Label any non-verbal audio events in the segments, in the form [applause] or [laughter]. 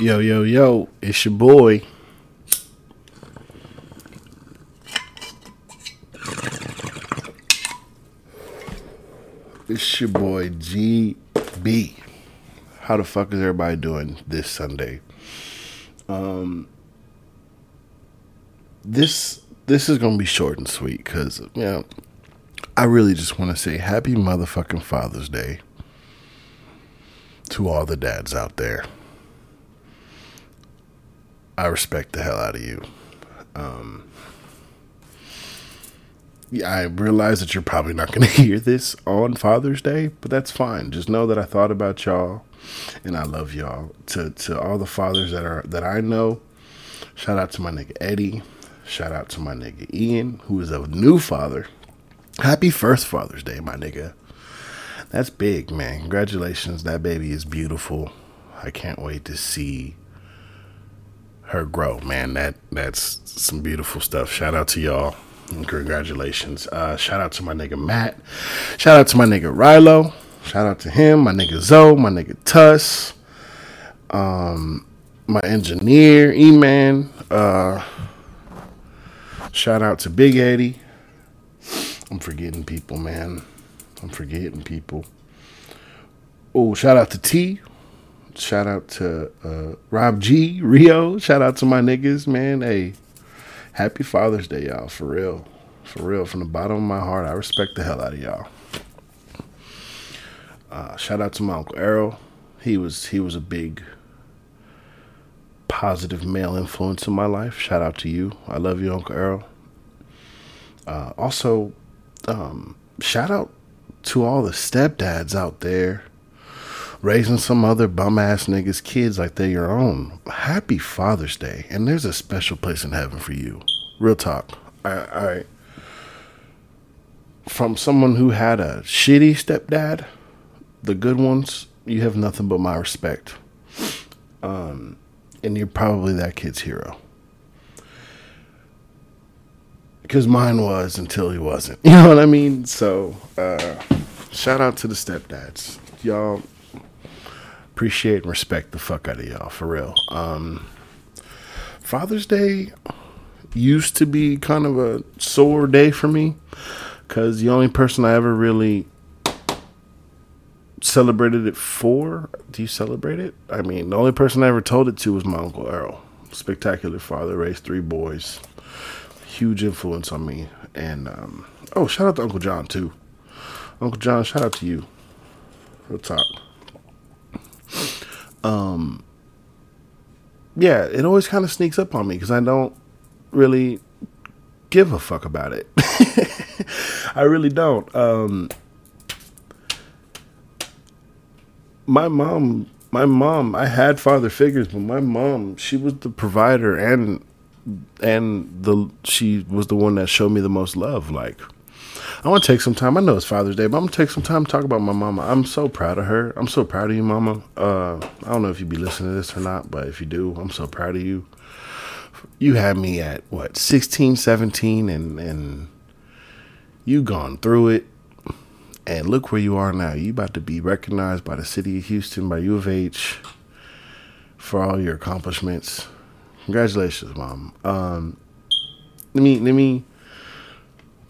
Yo, yo, yo, it's your boy. It's your boy GB. How the fuck is everybody doing this Sunday? Um this this is gonna be short and sweet because you know I really just want to say happy motherfucking Father's Day to all the dads out there. I respect the hell out of you. Um, yeah, I realize that you're probably not going [laughs] to hear this on Father's Day, but that's fine. Just know that I thought about y'all and I love y'all. To to all the fathers that are that I know, shout out to my nigga Eddie. Shout out to my nigga Ian, who is a new father. Happy first Father's Day, my nigga. That's big, man. Congratulations. That baby is beautiful. I can't wait to see her grow, man. That that's some beautiful stuff. Shout out to y'all. Congratulations. Uh, shout out to my nigga Matt. Shout out to my nigga Rilo. Shout out to him, my nigga Zoe, my nigga Tuss. Um, my engineer, E Man. Uh, shout out to Big Eddie. I'm forgetting people, man. I'm forgetting people. Oh, shout out to T. Shout out to uh, Rob G, Rio. Shout out to my niggas, man. Hey, happy Father's Day, y'all. For real. For real. From the bottom of my heart, I respect the hell out of y'all. Uh, shout out to my Uncle Errol. He was he was a big positive male influence in my life. Shout out to you. I love you, Uncle Errol. Uh, also, um, shout out to all the stepdads out there raising some other bum ass niggas' kids like they're your own. Happy Father's Day. And there's a special place in heaven for you. Real talk. I, I from someone who had a shitty stepdad, the good ones, you have nothing but my respect. Um, and you're probably that kid's hero. Because mine was until he wasn't. [laughs] You know what I mean? So, uh, shout out to the stepdads. Y'all appreciate and respect the fuck out of y'all, for real. Um, Father's Day used to be kind of a sore day for me because the only person I ever really celebrated it for. Do you celebrate it? I mean, the only person I ever told it to was my Uncle Earl. Spectacular father, raised three boys. Huge influence on me. And, um, oh, shout out to Uncle John, too. Uncle John, shout out to you. Real talk. Um, yeah, it always kind of sneaks up on me because I don't really give a fuck about it. [laughs] I really don't. Um, my mom, my mom, I had father figures, but my mom, she was the provider and and the she was the one that showed me the most love. Like, I want to take some time. I know it's Father's Day, but I'm gonna take some time to talk about my mama. I'm so proud of her. I'm so proud of you, mama. Uh, I don't know if you be listening to this or not, but if you do, I'm so proud of you. You had me at what 16, 17, and and you gone through it and look where you are now. You about to be recognized by the city of Houston, by U of H, for all your accomplishments. Congratulations, mom. Um, let me let me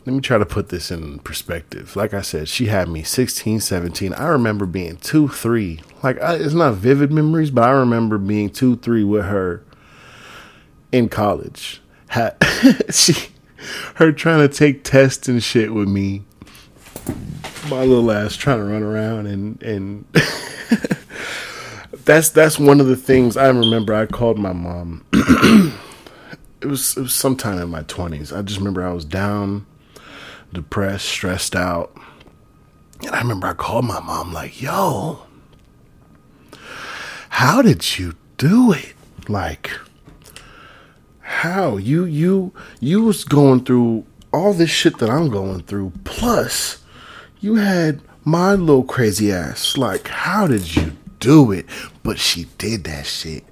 let me try to put this in perspective. Like I said, she had me 16, 17. I remember being two, three. Like I, it's not vivid memories, but I remember being two, three with her in college. Had [laughs] she her trying to take tests and shit with me my little ass trying to run around and and [laughs] that's that's one of the things I remember. I called my mom. [clears throat] it was it was sometime in my twenties. I just remember I was down, depressed, stressed out, and I remember I called my mom like, "Yo, how did you do it? Like, how you you you was going through all this shit that I'm going through, plus." you had my little crazy ass. Like, how did you do it? But she did that shit,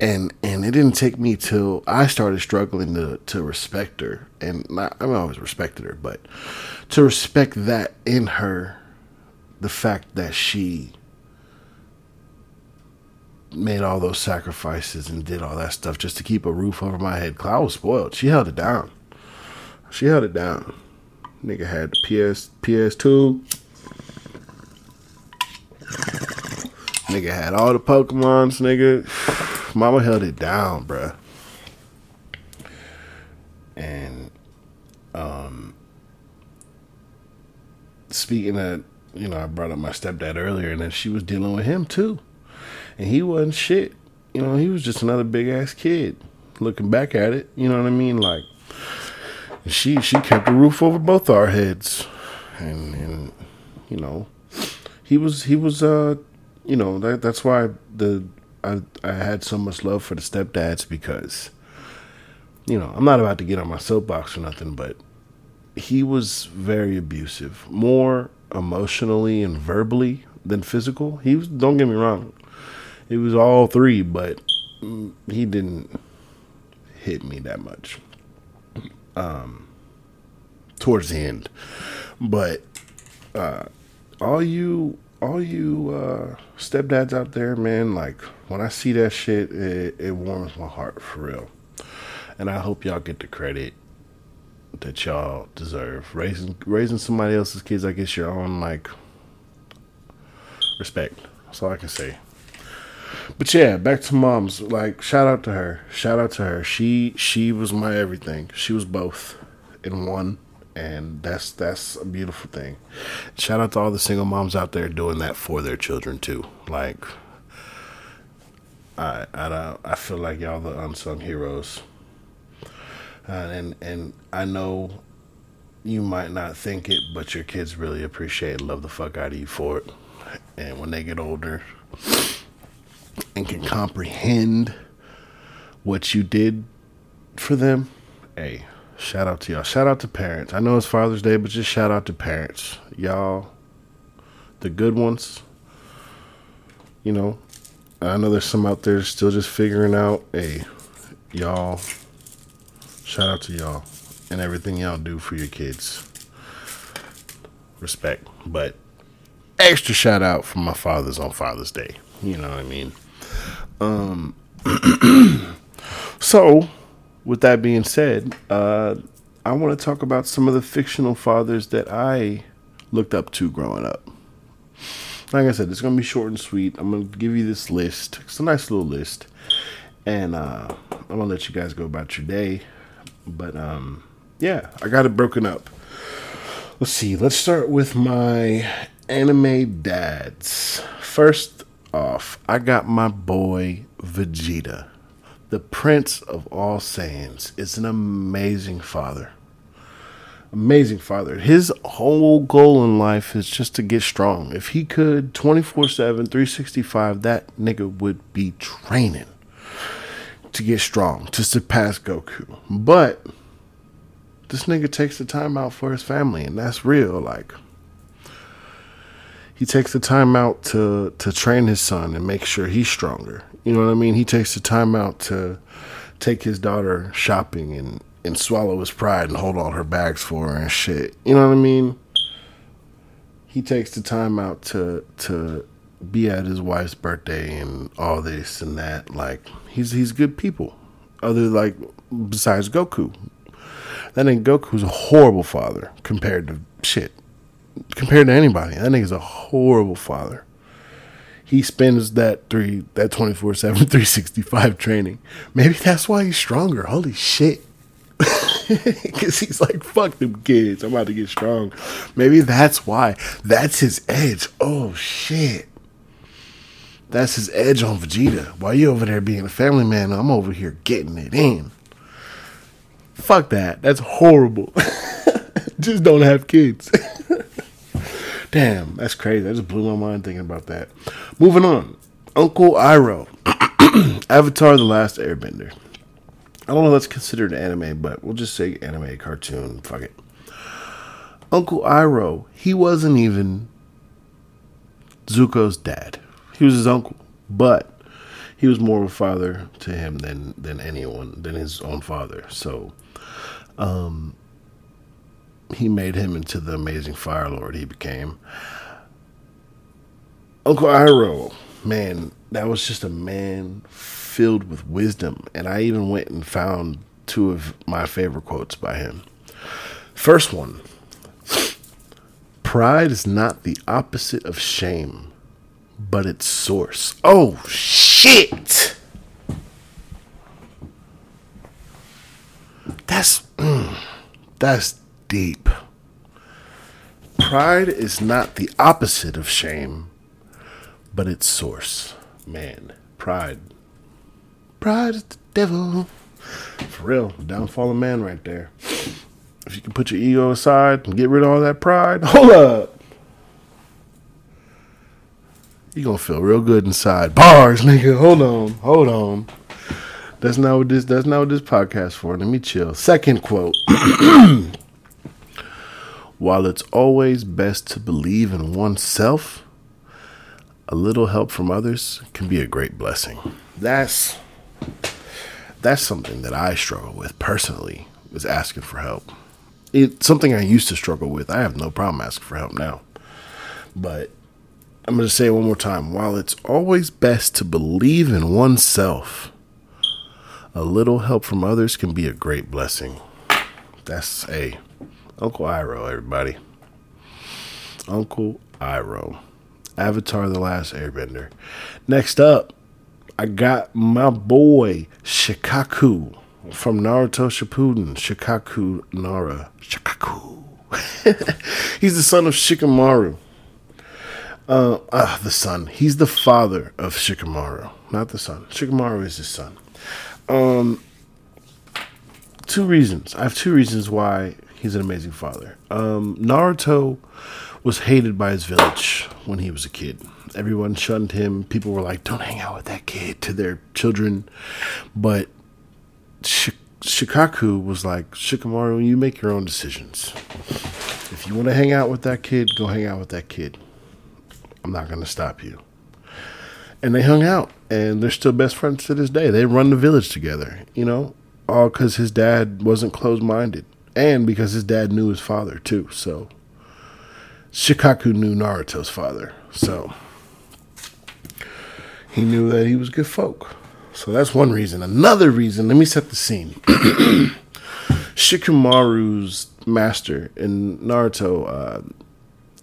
and and it didn't take me till I started struggling to to respect her, and not, I mean, I always respected her, but to respect that in her, the fact that she made all those sacrifices and did all that stuff just to keep a roof over my head. I was spoiled. She held it down. She held it down. Nigga had the PS PS2. Nigga had all the Pokemons, nigga. Mama held it down, bruh. And um speaking of you know, I brought up my stepdad earlier and then she was dealing with him too. And he wasn't shit. You know, he was just another big ass kid. Looking back at it, you know what I mean? Like she she kept a roof over both our heads. And and you know, he was he was uh you know, that that's why the I I had so much love for the stepdads because you know, I'm not about to get on my soapbox or nothing, but he was very abusive, more emotionally and verbally than physical. He was don't get me wrong. It was all three, but he didn't hit me that much. Um towards the end. But uh all you all you uh, stepdads out there, man, like when I see that shit, it, it warms my heart for real. And I hope y'all get the credit that y'all deserve. Raising raising somebody else's kids, I guess your own like respect. That's all I can say. But yeah, back to moms. Like shout out to her. Shout out to her. She she was my everything. She was both in one and that's that's a beautiful thing. Shout out to all the single moms out there doing that for their children too. Like I I I feel like y'all the unsung heroes. Uh, and and I know you might not think it, but your kids really appreciate and love the fuck out of you for it. And when they get older and can comprehend what you did for them, hey, Shout out to y'all. Shout out to parents. I know it's Father's Day, but just shout out to parents. Y'all, the good ones. You know, I know there's some out there still just figuring out. Hey, y'all, shout out to y'all and everything y'all do for your kids. Respect. But extra shout out for my fathers on Father's Day. You know what I mean? Um, [clears throat] so with that being said, uh, I want to talk about some of the fictional fathers that I looked up to growing up. Like I said, it's going to be short and sweet. I'm going to give you this list. It's a nice little list. And uh, I'm going to let you guys go about your day. But um, yeah, I got it broken up. Let's see. Let's start with my anime dads. First off, I got my boy Vegeta the Prince of all Saiyans is an amazing father. Amazing father. His whole goal in life is just to get strong. If he could 24 7, 365, that nigga would be training to get strong, to surpass Goku. But this nigga takes the time out for his family, and that's real. Like, he takes the time out to to train his son and make sure he's stronger. You know what I mean? He takes the time out to take his daughter shopping and and swallow his pride and hold all her bags for her and shit. You know what I mean? He takes the time out to to be at his wife's birthday and all this and that. Like he's he's good people. Other like besides Goku. That nigga Goku's a horrible father compared to shit compared to anybody. That nigga's a horrible father. He spends that three that 24 7 [laughs] 365 training. Maybe that's why he's stronger. Holy shit. [laughs] Because he's like, fuck them kids. I'm about to get strong. Maybe that's why. That's his edge. Oh shit. That's his edge on Vegeta. While you over there being a family man, I'm over here getting it in. Fuck that. That's horrible. [laughs] Just don't have kids. Damn, that's crazy. I just blew my mind thinking about that. Moving on. Uncle Iroh. [clears throat] Avatar The Last Airbender. I don't know if that's considered anime, but we'll just say anime, cartoon. Fuck it. Uncle Iroh, he wasn't even Zuko's dad. He was his uncle, but he was more of a father to him than than anyone, than his own father. So, um, he made him into the amazing Fire Lord he became. Uncle Iroh, man, that was just a man filled with wisdom. And I even went and found two of my favorite quotes by him. First one Pride is not the opposite of shame, but its source. Oh, shit! That's. Mm, that's deep. Pride is not the opposite of shame, but its source. Man, pride. Pride is the devil. For real, downfall of man right there. If you can put your ego aside and get rid of all that pride, [laughs] hold up. You're gonna feel real good inside. Bars, nigga. Hold on. Hold on. That's not what this that's not what this podcast for. Let me chill. Second quote. [clears throat] While it's always best to believe in oneself, a little help from others can be a great blessing. That's that's something that I struggle with personally, is asking for help. It's something I used to struggle with. I have no problem asking for help now. But I'm going to say it one more time. While it's always best to believe in oneself, a little help from others can be a great blessing. That's a Uncle Iroh, everybody. Uncle Iroh. Avatar The Last Airbender. Next up, I got my boy Shikaku from Naruto Shippuden. Shikaku Nara. Shikaku. [laughs] He's the son of Shikamaru. Uh, uh, the son. He's the father of Shikamaru, not the son. Shikamaru is his son. Um, two reasons. I have two reasons why he's an amazing father. Um, Naruto was hated by his village when he was a kid. Everyone shunned him. People were like, "Don't hang out with that kid" to their children. But Sh- Shikaku was like, "Shikamaru, you make your own decisions. If you want to hang out with that kid, go hang out with that kid. I'm not going to stop you." And they hung out, and they're still best friends to this day. They run the village together, you know, all because his dad wasn't closed minded, and because his dad knew his father too. So Shikaku knew Naruto's father, so he knew that he was good folk. So that's one reason. Another reason, let me set the scene. [clears throat] Shikamaru's master in Naruto, uh,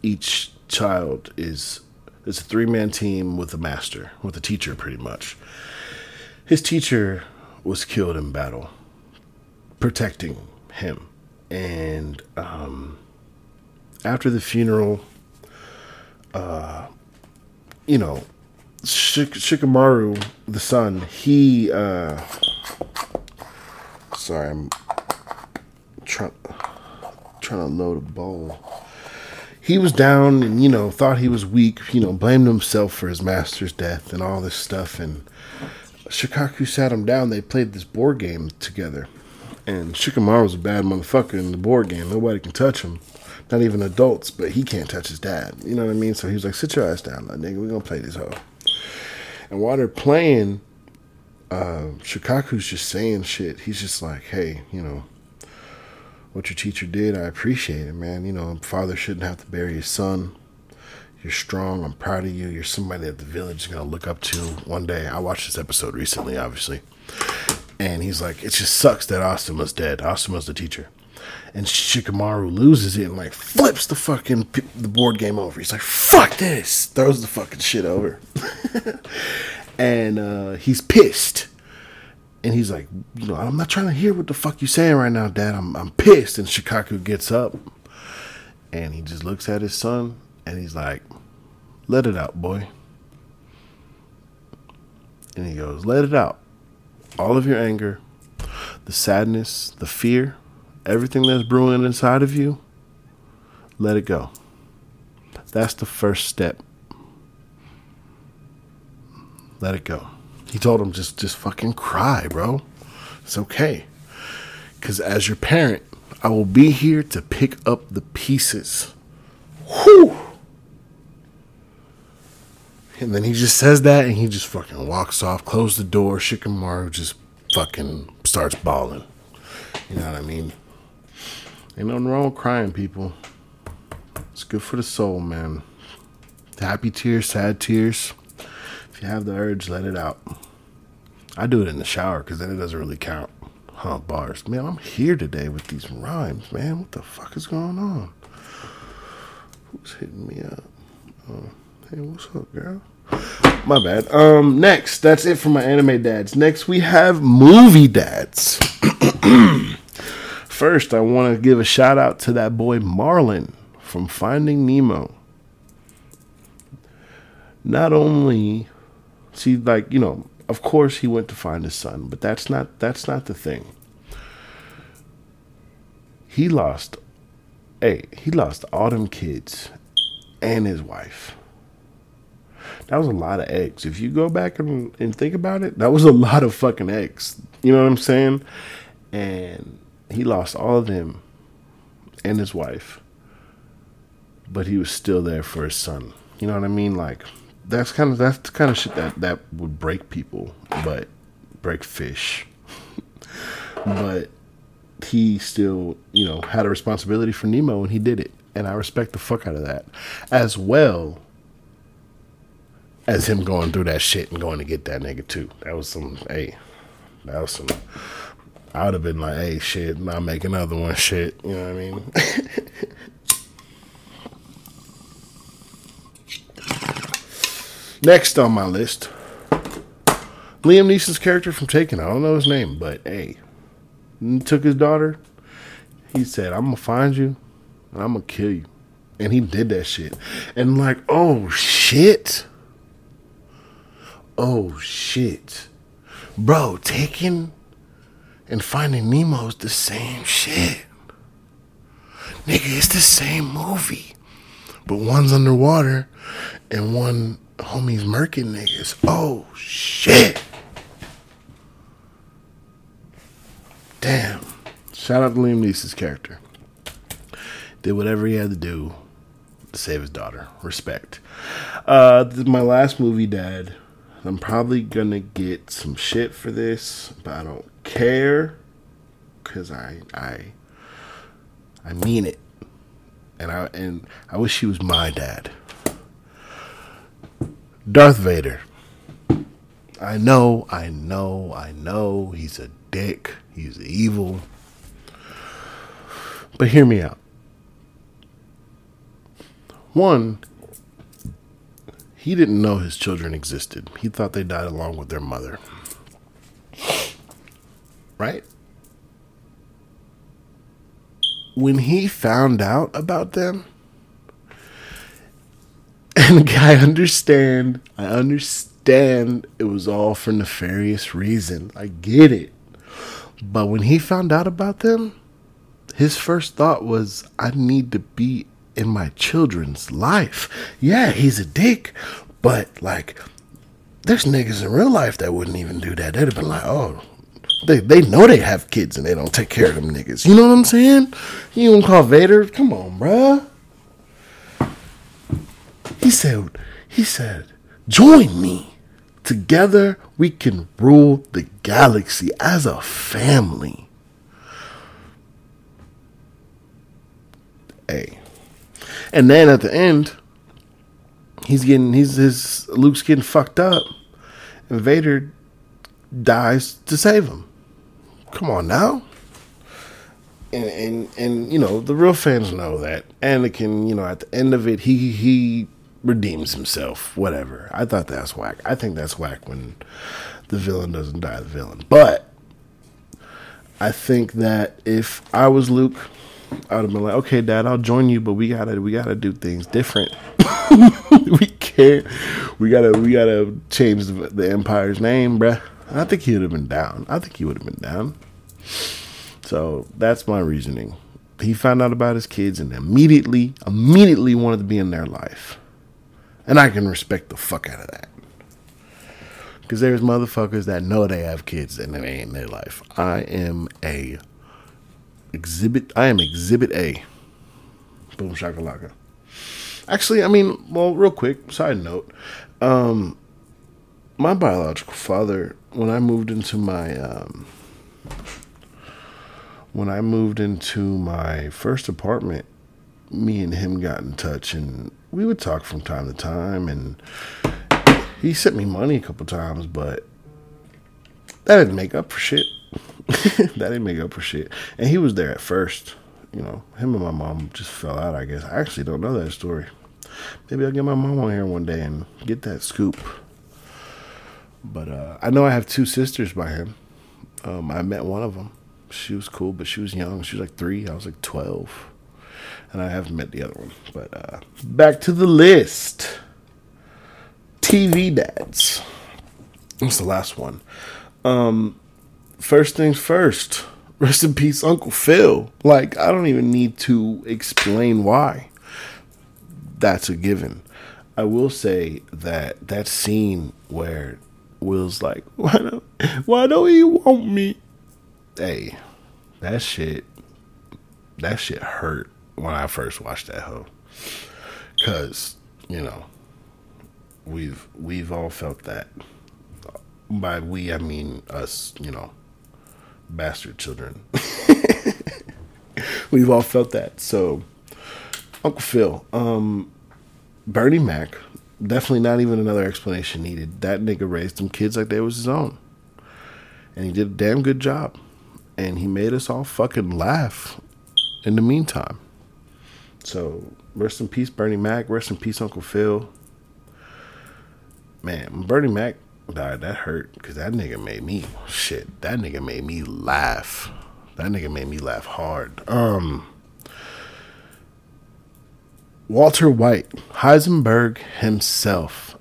each child is it's a three man team with a master, with a teacher, pretty much. His teacher was killed in battle, protecting him, and um, after the funeral, uh, you know, Shik- Shikamaru, the son, he. Uh, sorry, I'm trying trying to load a bowl. He was down and you know thought he was weak. You know, blamed himself for his master's death and all this stuff. And Shikaku sat him down. They played this board game together. And Shikamaru's a bad motherfucker in the board game. Nobody can touch him not even adults, but he can't touch his dad. You know what I mean? So he was like, sit your ass down, like, nigga, we're gonna play this hoe. And while they're playing, uh, Shikaku's just saying shit. He's just like, hey, you know, what your teacher did, I appreciate it, man. You know, father shouldn't have to bury his son. You're strong. I'm proud of you. You're somebody that the village is gonna look up to one day. I watched this episode recently, obviously. And he's like, it just sucks that Asuma's dead. Asuma's the teacher and Shikamaru loses it and like flips the fucking the board game over. He's like, "Fuck this!" Throws the fucking shit over, [laughs] and uh, he's pissed. And he's like, "You know, I'm not trying to hear what the fuck you saying right now, Dad. I'm I'm pissed." And Shikaku gets up, and he just looks at his son, and he's like, "Let it out, boy." And he goes, "Let it out, all of your anger, the sadness, the fear." everything that's brewing inside of you, let it go. That's the first step. Let it go. He told him just just fucking cry, bro. It's okay. Cause as your parent, I will be here to pick up the pieces. Whew. And then he just says that and he just fucking walks off, close the door, Shikamaru just fucking starts bawling. You know what I mean? Ain't nothing wrong with crying, people. It's good for the soul, man. Happy tears, sad tears. If you have the urge, let it out. I do it in the shower because then it doesn't really count. Huh, bars. Man, I'm here today with these rhymes, man. What the fuck is going on? Who's hitting me up? Hey, what's up, girl? My bad. Um, next, that's it for my anime dads. Next, we have movie dads. [clears throat] First, I want to give a shout out to that boy Marlin from Finding Nemo. Not only, see, like you know, of course he went to find his son, but that's not that's not the thing. He lost, hey, he lost them kids and his wife. That was a lot of eggs. If you go back and, and think about it, that was a [laughs] lot of fucking eggs. You know what I'm saying? And he lost all of them and his wife, but he was still there for his son. You know what I mean? Like that's kind of that's the kind of shit that that would break people, but break fish. [laughs] but he still, you know, had a responsibility for Nemo and he did it. And I respect the fuck out of that. As well as him going through that shit and going to get that nigga too. That was some hey, that was some I would have been like, hey shit, not make another one shit. You know what I mean? [laughs] Next on my list, Liam Neeson's character from Taken. I don't know his name, but hey, took his daughter. He said, "I'm gonna find you, and I'm gonna kill you," and he did that shit. And like, oh shit, oh shit, bro, Taken and Finding Nemo's the same shit. Nigga, it's the same movie, but one's underwater and one homies murking niggas. Oh shit. Damn. Shout out to Liam Neeson's character. Did whatever he had to do to save his daughter. Respect. Uh, my last movie, Dad. I'm probably gonna get some shit for this, but I don't care because I I I mean it, and I and I wish he was my dad. Darth Vader. I know, I know, I know he's a dick. He's evil. But hear me out. One, he didn't know his children existed. He thought they died along with their mother. Right? When he found out about them, [laughs] and I understand, I understand it was all for nefarious reasons. I get it. But when he found out about them, his first thought was, I need to be in my children's life. Yeah, he's a dick, but like, there's niggas in real life that wouldn't even do that. They'd have been like, oh, they they know they have kids and they don't take care of them niggas. You know what I'm saying? You don't call Vader? Come on, bruh. He said, he said, join me. Together we can rule the galaxy as a family. Hey. And then at the end, he's getting he's his Luke's getting fucked up. And Vader dies to save him. Come on now. And, and and you know the real fans know that Anakin, you know, at the end of it, he he redeems himself. Whatever. I thought that's whack. I think that's whack when the villain doesn't die the villain. But I think that if I was Luke, I would have been like, okay, Dad, I'll join you, but we gotta we gotta do things different. [laughs] we can't. We gotta we gotta change the, the Empire's name, bruh. I think he would have been down. I think he would have been down. So that's my reasoning. He found out about his kids and immediately, immediately wanted to be in their life. And I can respect the fuck out of that. Because there's motherfuckers that know they have kids and it ain't in their life. I am a exhibit. I am exhibit A. Boom shakalaka. Actually, I mean, well, real quick, side note. Um, my biological father, when I moved into my, um, when I moved into my first apartment, me and him got in touch and we would talk from time to time and he sent me money a couple times, but that didn't make up for shit. [laughs] that didn't make up for shit. And he was there at first. You know, him and my mom just fell out, I guess. I actually don't know that story. Maybe I'll get my mom on here one day and get that scoop. But uh, I know I have two sisters by him. Um, I met one of them. She was cool, but she was young. She was like three. I was like 12. And I haven't met the other one. But uh, back to the list TV dads. What's the last one? Um, first things first. [laughs] Rest in peace, Uncle Phil. Like, I don't even need to explain why. That's a given. I will say that that scene where Will's like, [laughs] why don't, why don't you want me? Hey, that shit, that shit hurt when I first watched that hoe. Cause, you know, we've, we've all felt that. By we, I mean us, you know, bastard children. [laughs] we've all felt that. So, Uncle Phil, um, Bernie Mac, definitely not even another explanation needed. That nigga raised them kids like they was his own. And he did a damn good job. And he made us all fucking laugh in the meantime. So, rest in peace, Bernie Mac. Rest in peace, Uncle Phil. Man, Bernie Mac died, that hurt because that nigga made me shit. That nigga made me laugh. That nigga made me laugh hard. Um, Walter White, Heisenberg himself.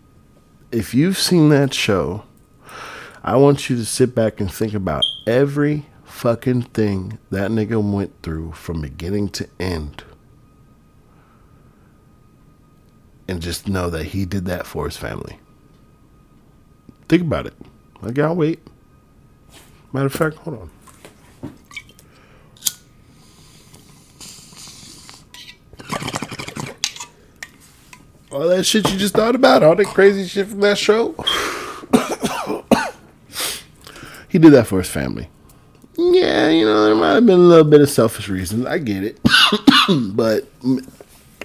If you've seen that show, I want you to sit back and think about every fucking thing that nigga went through from beginning to end. And just know that he did that for his family. Think about it. Like, I'll wait. Matter of fact, hold on. all that shit you just thought about, all that crazy shit from that show. [coughs] he did that for his family. Yeah, you know, there might have been a little bit of selfish reasons. I get it. [coughs] but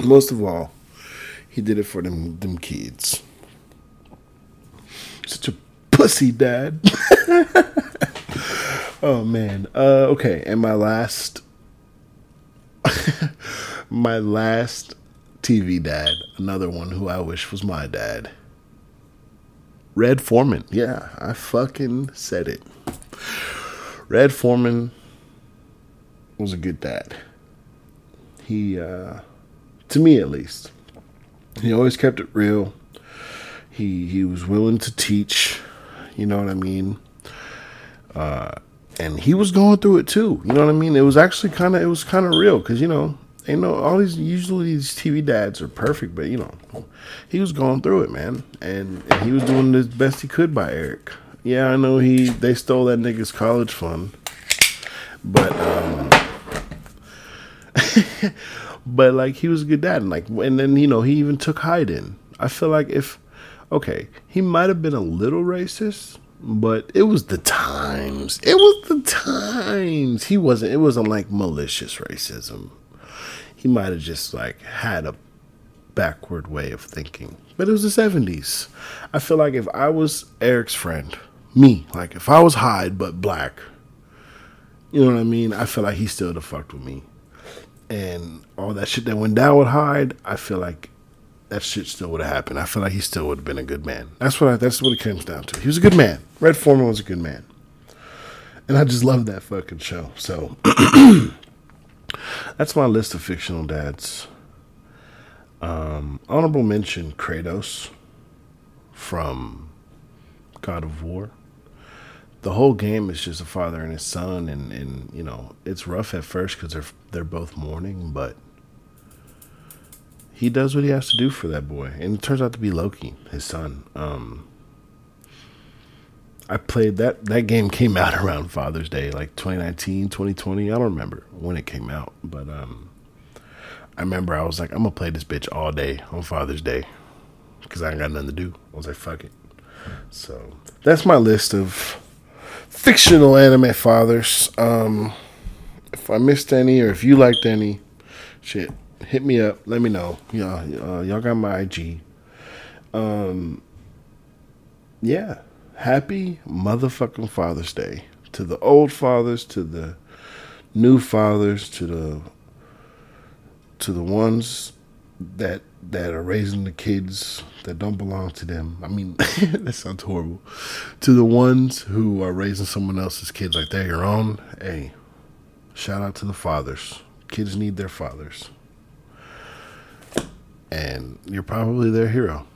most of all, he did it for them them kids. Such a pussy dad. [laughs] oh man. Uh okay, and my last [laughs] my last TV dad, another one who I wish was my dad. Red Forman. Yeah, I fucking said it. Red Forman was a good dad. He, uh, to me at least, he always kept it real. He he was willing to teach. You know what I mean? Uh, and he was going through it too. You know what I mean? It was actually kind of it was kind of real because you know you know, all these usually these TV dads are perfect, but you know, he was going through it, man, and, and he was doing the best he could by Eric. Yeah, I know he they stole that nigga's college fund, but um, [laughs] but like he was a good dad, and like and then you know he even took Hyde in. I feel like if okay, he might have been a little racist, but it was the times. It was the times. He wasn't. It wasn't like malicious racism he might have just like had a backward way of thinking. But it was the 70s. I feel like if I was Eric's friend, me, like if I was Hyde but black, you know what I mean? I feel like he still would have fucked with me. And all that shit that went down with Hyde, I feel like that shit still would have happened. I feel like he still would have been a good man. That's what I, that's what it comes down to. He was a good man. Red Forman was a good man. And I just love that fucking show. So [clears throat] That's my list of fictional dads. Um, honorable mention Kratos from God of War. The whole game is just a father and his son, and, and you know it's rough at first because they're they're both mourning, but he does what he has to do for that boy, and it turns out to be Loki, his son. Um, I played that that game came out [laughs] around Father's Day, like 2019, 2020. I don't remember when it came out, but um, I remember I was like, I'm gonna play this bitch all day on Father's Day because I ain't got nothing to do. I was like, fuck it. So that's my list of fictional anime fathers. Um, if I missed any or if you liked any, shit, hit me up. Let me know. Y'all, uh, y'all got my IG. Um, yeah, happy motherfucking Father's Day to the old fathers, to the new fathers, to the to the ones that that are raising the kids that don't belong to them. I mean, [laughs] that sounds horrible. To the ones who are raising someone else's kids like they're your own, hey, shout out to the fathers. Kids need their fathers. And you're probably their hero.